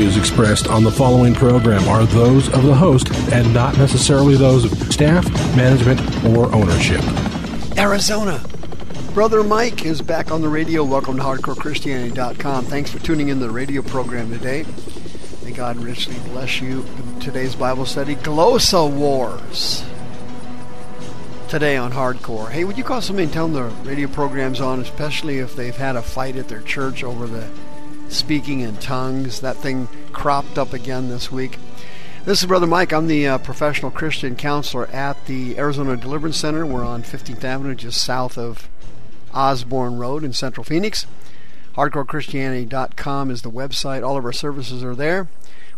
views expressed on the following program are those of the host and not necessarily those of staff, management, or ownership. Arizona. Brother Mike is back on the radio. Welcome to HardcoreChristianity.com. Thanks for tuning in to the radio program today. May God richly bless you. Today's Bible study, Glossa Wars. Today on Hardcore. Hey, would you call somebody and tell them the radio program's on, especially if they've had a fight at their church over the speaking in tongues? That thing cropped up again this week. This is Brother Mike. I'm the uh, professional Christian counselor at the Arizona Deliverance Center. We're on 15th Avenue, just south of Osborn Road in Central Phoenix. HardcoreChristianity.com is the website. All of our services are there.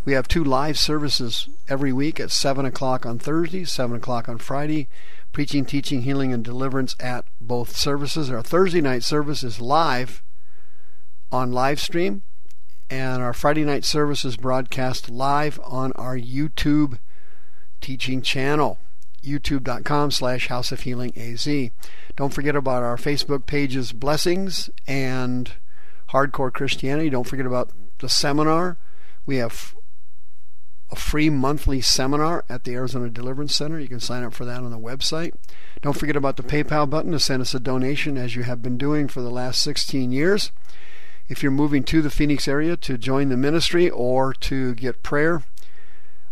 We have two live services every week at 7 o'clock on Thursday, 7 o'clock on Friday. Preaching, teaching, healing, and deliverance at both services. Our Thursday night service is live on live stream and our Friday night service is broadcast live on our YouTube teaching channel, youtube.com slash House of Healing AZ. Don't forget about our Facebook pages, Blessings and Hardcore Christianity. Don't forget about the seminar. We have a free monthly seminar at the Arizona Deliverance Center. You can sign up for that on the website. Don't forget about the PayPal button to send us a donation as you have been doing for the last 16 years. If you're moving to the Phoenix area to join the ministry or to get prayer,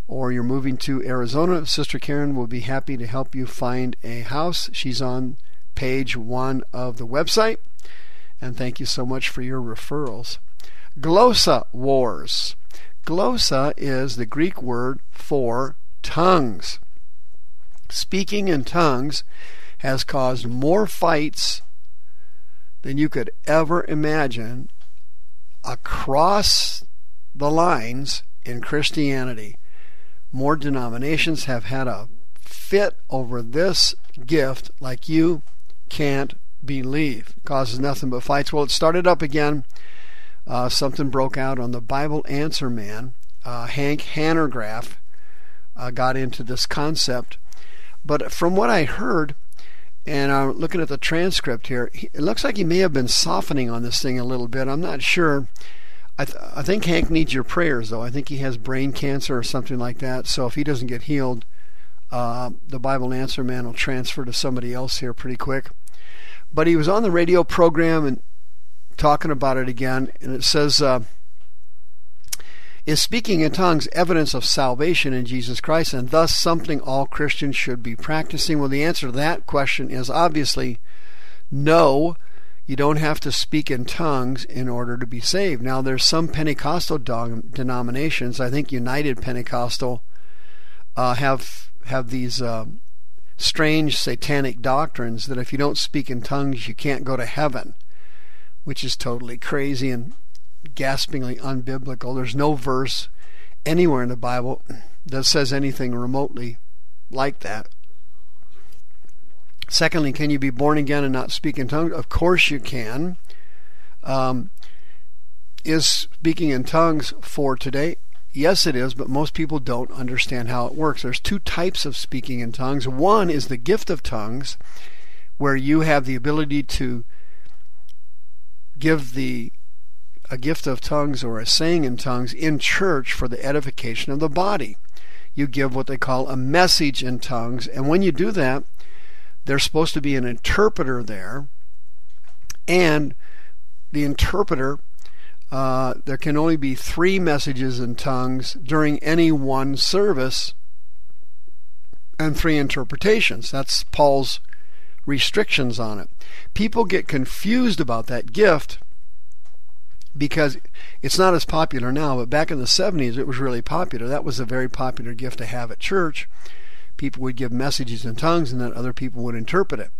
or you're moving to Arizona, Sister Karen will be happy to help you find a house. She's on page one of the website. And thank you so much for your referrals. Glossa Wars. Glossa is the Greek word for tongues. Speaking in tongues has caused more fights than you could ever imagine across the lines in Christianity. More denominations have had a fit over this gift like you can't believe. It causes nothing but fights. Well, it started up again. Uh, something broke out on the Bible Answer Man. Uh, Hank Hanegraaff uh, got into this concept. But from what I heard, and I'm looking at the transcript here. It looks like he may have been softening on this thing a little bit. I'm not sure. I, th- I think Hank needs your prayers, though. I think he has brain cancer or something like that. So if he doesn't get healed, uh, the Bible Answer Man will transfer to somebody else here pretty quick. But he was on the radio program and talking about it again, and it says. Uh, is speaking in tongues evidence of salvation in Jesus Christ and thus something all Christians should be practicing? Well, the answer to that question is obviously no. You don't have to speak in tongues in order to be saved. Now, there's some Pentecostal denominations. I think United Pentecostal uh, have have these uh, strange satanic doctrines that if you don't speak in tongues, you can't go to heaven, which is totally crazy and gaspingly unbiblical. There's no verse anywhere in the Bible that says anything remotely like that. Secondly, can you be born again and not speak in tongues? Of course you can. Um, is speaking in tongues for today? Yes, it is, but most people don't understand how it works. There's two types of speaking in tongues. One is the gift of tongues, where you have the ability to give the a gift of tongues or a saying in tongues in church for the edification of the body. You give what they call a message in tongues, and when you do that, there's supposed to be an interpreter there, and the interpreter, uh, there can only be three messages in tongues during any one service, and three interpretations. That's Paul's restrictions on it. People get confused about that gift because it's not as popular now, but back in the 70s it was really popular. That was a very popular gift to have at church. People would give messages in tongues and then other people would interpret it.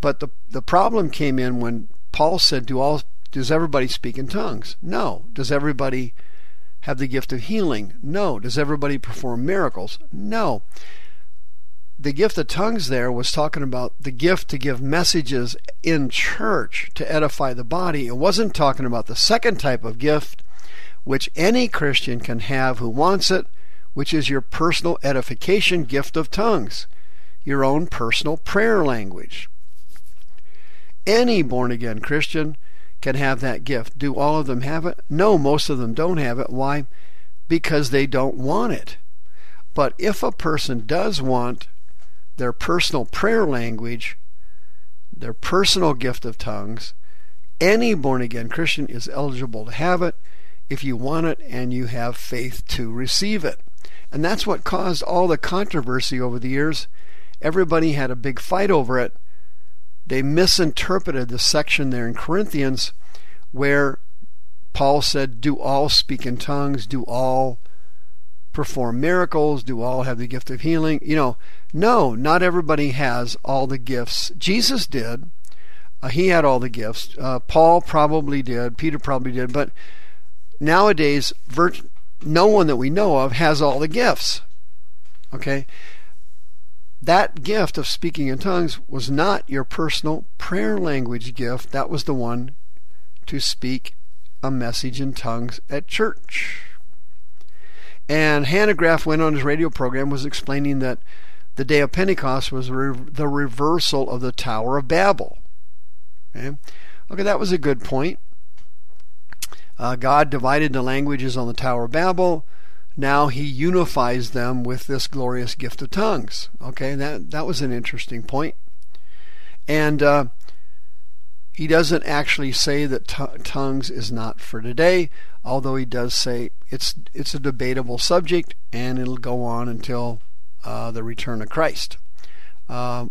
But the the problem came in when Paul said, "Do all does everybody speak in tongues?" No. Does everybody have the gift of healing? No. Does everybody perform miracles? No the gift of tongues there was talking about the gift to give messages in church to edify the body. It wasn't talking about the second type of gift, which any Christian can have who wants it, which is your personal edification gift of tongues, your own personal prayer language. Any born again Christian can have that gift. Do all of them have it? No, most of them don't have it. Why? Because they don't want it. But if a person does want their personal prayer language, their personal gift of tongues, any born again Christian is eligible to have it if you want it and you have faith to receive it. And that's what caused all the controversy over the years. Everybody had a big fight over it. They misinterpreted the section there in Corinthians where Paul said, Do all speak in tongues, do all perform miracles, do all have the gift of healing. You know, no, not everybody has all the gifts. Jesus did. Uh, he had all the gifts. Uh, Paul probably did. Peter probably did. But nowadays, no one that we know of has all the gifts. Okay? That gift of speaking in tongues was not your personal prayer language gift. That was the one to speak a message in tongues at church. And Hanegraaff went on his radio program was explaining that the day of Pentecost was the reversal of the Tower of Babel. Okay, okay that was a good point. Uh, God divided the languages on the Tower of Babel. Now he unifies them with this glorious gift of tongues. Okay, that that was an interesting point. And uh, he doesn't actually say that t- tongues is not for today, although he does say it's it's a debatable subject and it'll go on until uh, the return of Christ. Uh,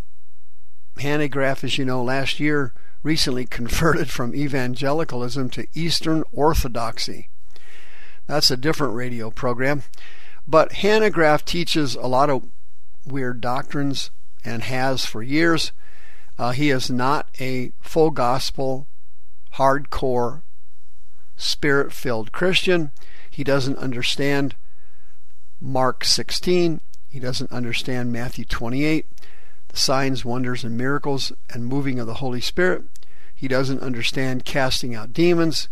Hanegraaff, as you know, last year recently converted from evangelicalism to Eastern Orthodoxy. That's a different radio program. But Hanegraaff teaches a lot of weird doctrines and has for years. Uh, he is not a full gospel, hardcore, spirit filled Christian. He doesn't understand Mark 16. He doesn't understand Matthew 28, the signs, wonders, and miracles and moving of the Holy Spirit. He doesn't understand casting out demons.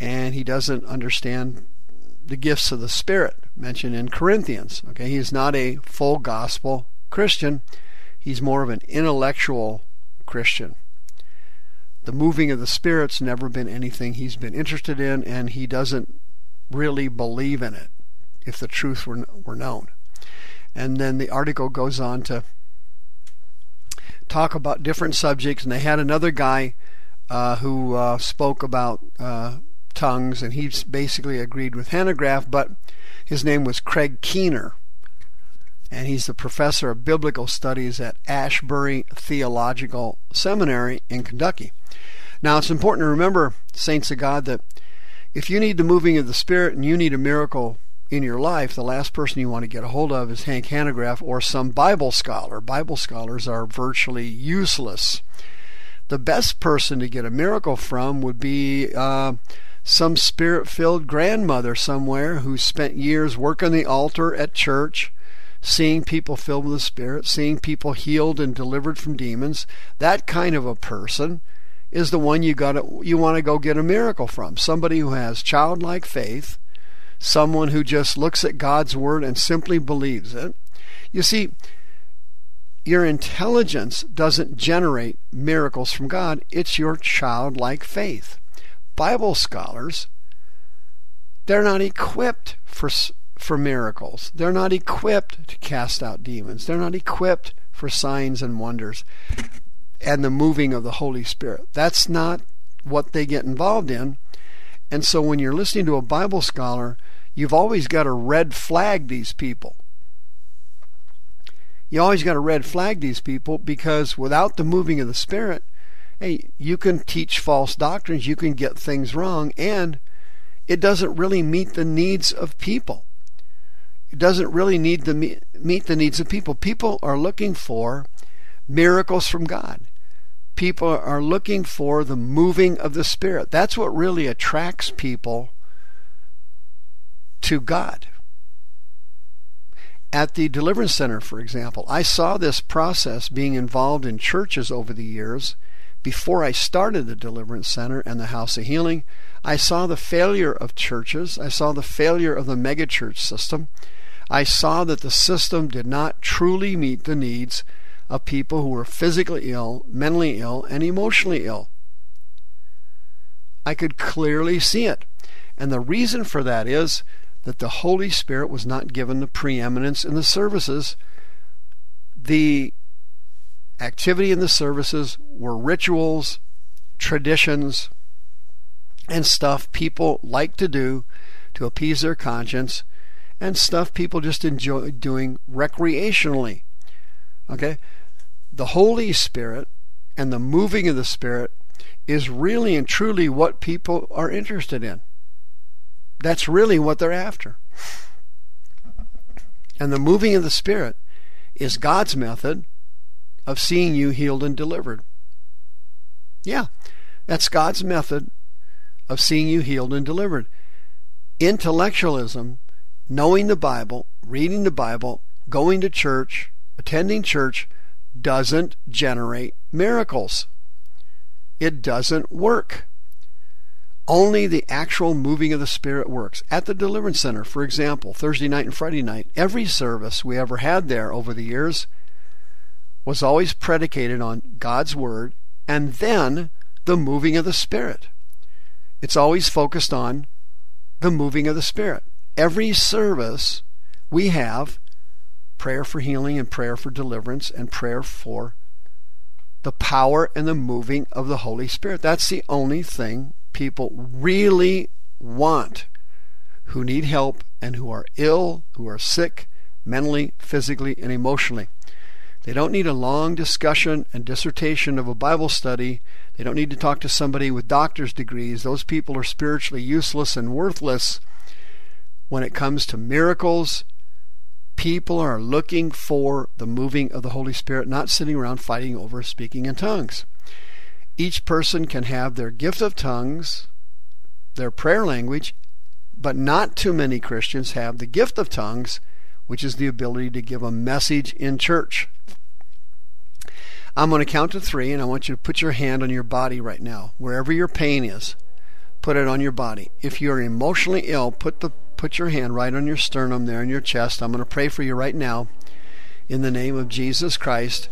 And he doesn't understand the gifts of the Spirit mentioned in Corinthians. Okay, he's not a full gospel Christian. He's more of an intellectual Christian. The moving of the Spirit's never been anything he's been interested in, and he doesn't really believe in it if the truth were, were known. And then the article goes on to talk about different subjects, and they had another guy uh, who uh, spoke about uh, tongues, and he basically agreed with Hanegraaff, but his name was Craig Keener and he's the professor of biblical studies at Asbury Theological Seminary in Kentucky. Now, it's important to remember, saints of God, that if you need the moving of the Spirit and you need a miracle in your life, the last person you want to get a hold of is Hank Hanegraaff or some Bible scholar. Bible scholars are virtually useless. The best person to get a miracle from would be uh, some spirit filled grandmother somewhere who spent years working the altar at church seeing people filled with the Spirit, seeing people healed and delivered from demons, that kind of a person is the one you got you want to go get a miracle from. Somebody who has childlike faith, someone who just looks at God's word and simply believes it. You see, your intelligence doesn't generate miracles from God, it's your childlike faith. Bible scholars, they're not equipped for for miracles. They're not equipped to cast out demons. They're not equipped for signs and wonders and the moving of the Holy Spirit. That's not what they get involved in. And so when you're listening to a Bible scholar, you've always got to red flag these people. You always got to red flag these people because without the moving of the Spirit, hey, you can teach false doctrines, you can get things wrong, and it doesn't really meet the needs of people doesn't really need to meet the needs of people. People are looking for miracles from God. People are looking for the moving of the Spirit. That's what really attracts people to God. At the Deliverance Center, for example, I saw this process being involved in churches over the years. Before I started the Deliverance Center and the House of Healing, I saw the failure of churches. I saw the failure of the megachurch system. I saw that the system did not truly meet the needs of people who were physically ill, mentally ill, and emotionally ill. I could clearly see it. And the reason for that is that the Holy Spirit was not given the preeminence in the services. The activity in the services were rituals, traditions, and stuff people like to do to appease their conscience, and stuff people just enjoy doing recreationally. Okay? The Holy Spirit and the moving of the Spirit is really and truly what people are interested in. That's really what they're after. And the moving of the Spirit is God's method of seeing you healed and delivered. Yeah, that's God's method of seeing you healed and delivered. Intellectualism, knowing the Bible, reading the Bible, going to church, attending church, doesn't generate miracles. It doesn't work. Only the actual moving of the Spirit works. At the Deliverance Center, for example, Thursday night and Friday night, every service we ever had there over the years was always predicated on God's Word and then the moving of the Spirit. It's always focused on the moving of the Spirit. Every service we have prayer for healing and prayer for deliverance and prayer for the power and the moving of the Holy Spirit. That's the only thing people really want who need help and who are ill, who are sick, mentally, physically, and emotionally. They don't need a long discussion and dissertation of a Bible study. They don't need to talk to somebody with doctor's degrees. Those people are spiritually useless and worthless when it comes to miracles. People are looking for the moving of the Holy Spirit, not sitting around fighting over speaking in tongues. Each person can have their gift of tongues, their prayer language, but not too many Christians have the gift of tongues, which is the ability to give a message in church. I'm going to count to three, and I want you to put your hand on your body right now. Wherever your pain is, put it on your body. If you're emotionally ill, put the put your hand right on your sternum there in your chest. I'm going to pray for you right now in the name of Jesus Christ.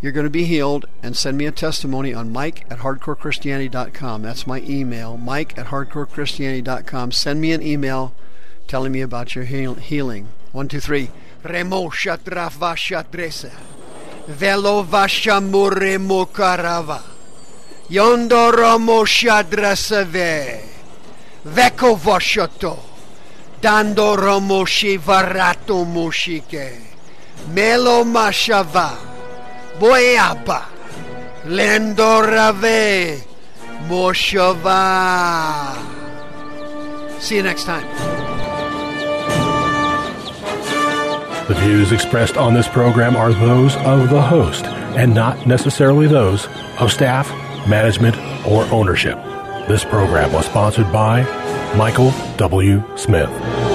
You're going to be healed and send me a testimony on mike at hardcorechristianity.com. That's my email, mike at hardcorechristianity.com. Send me an email telling me about your healing. One, two, three. Remo Velo vashamure mokarava. Yondoromo shadrasave. Veko vashoto. Dandoromo shivarato moshike. Melo mashava. Boyaba. Lendorave. Moshava. See you next time. The views expressed on this program are those of the host and not necessarily those of staff, management, or ownership. This program was sponsored by Michael W. Smith.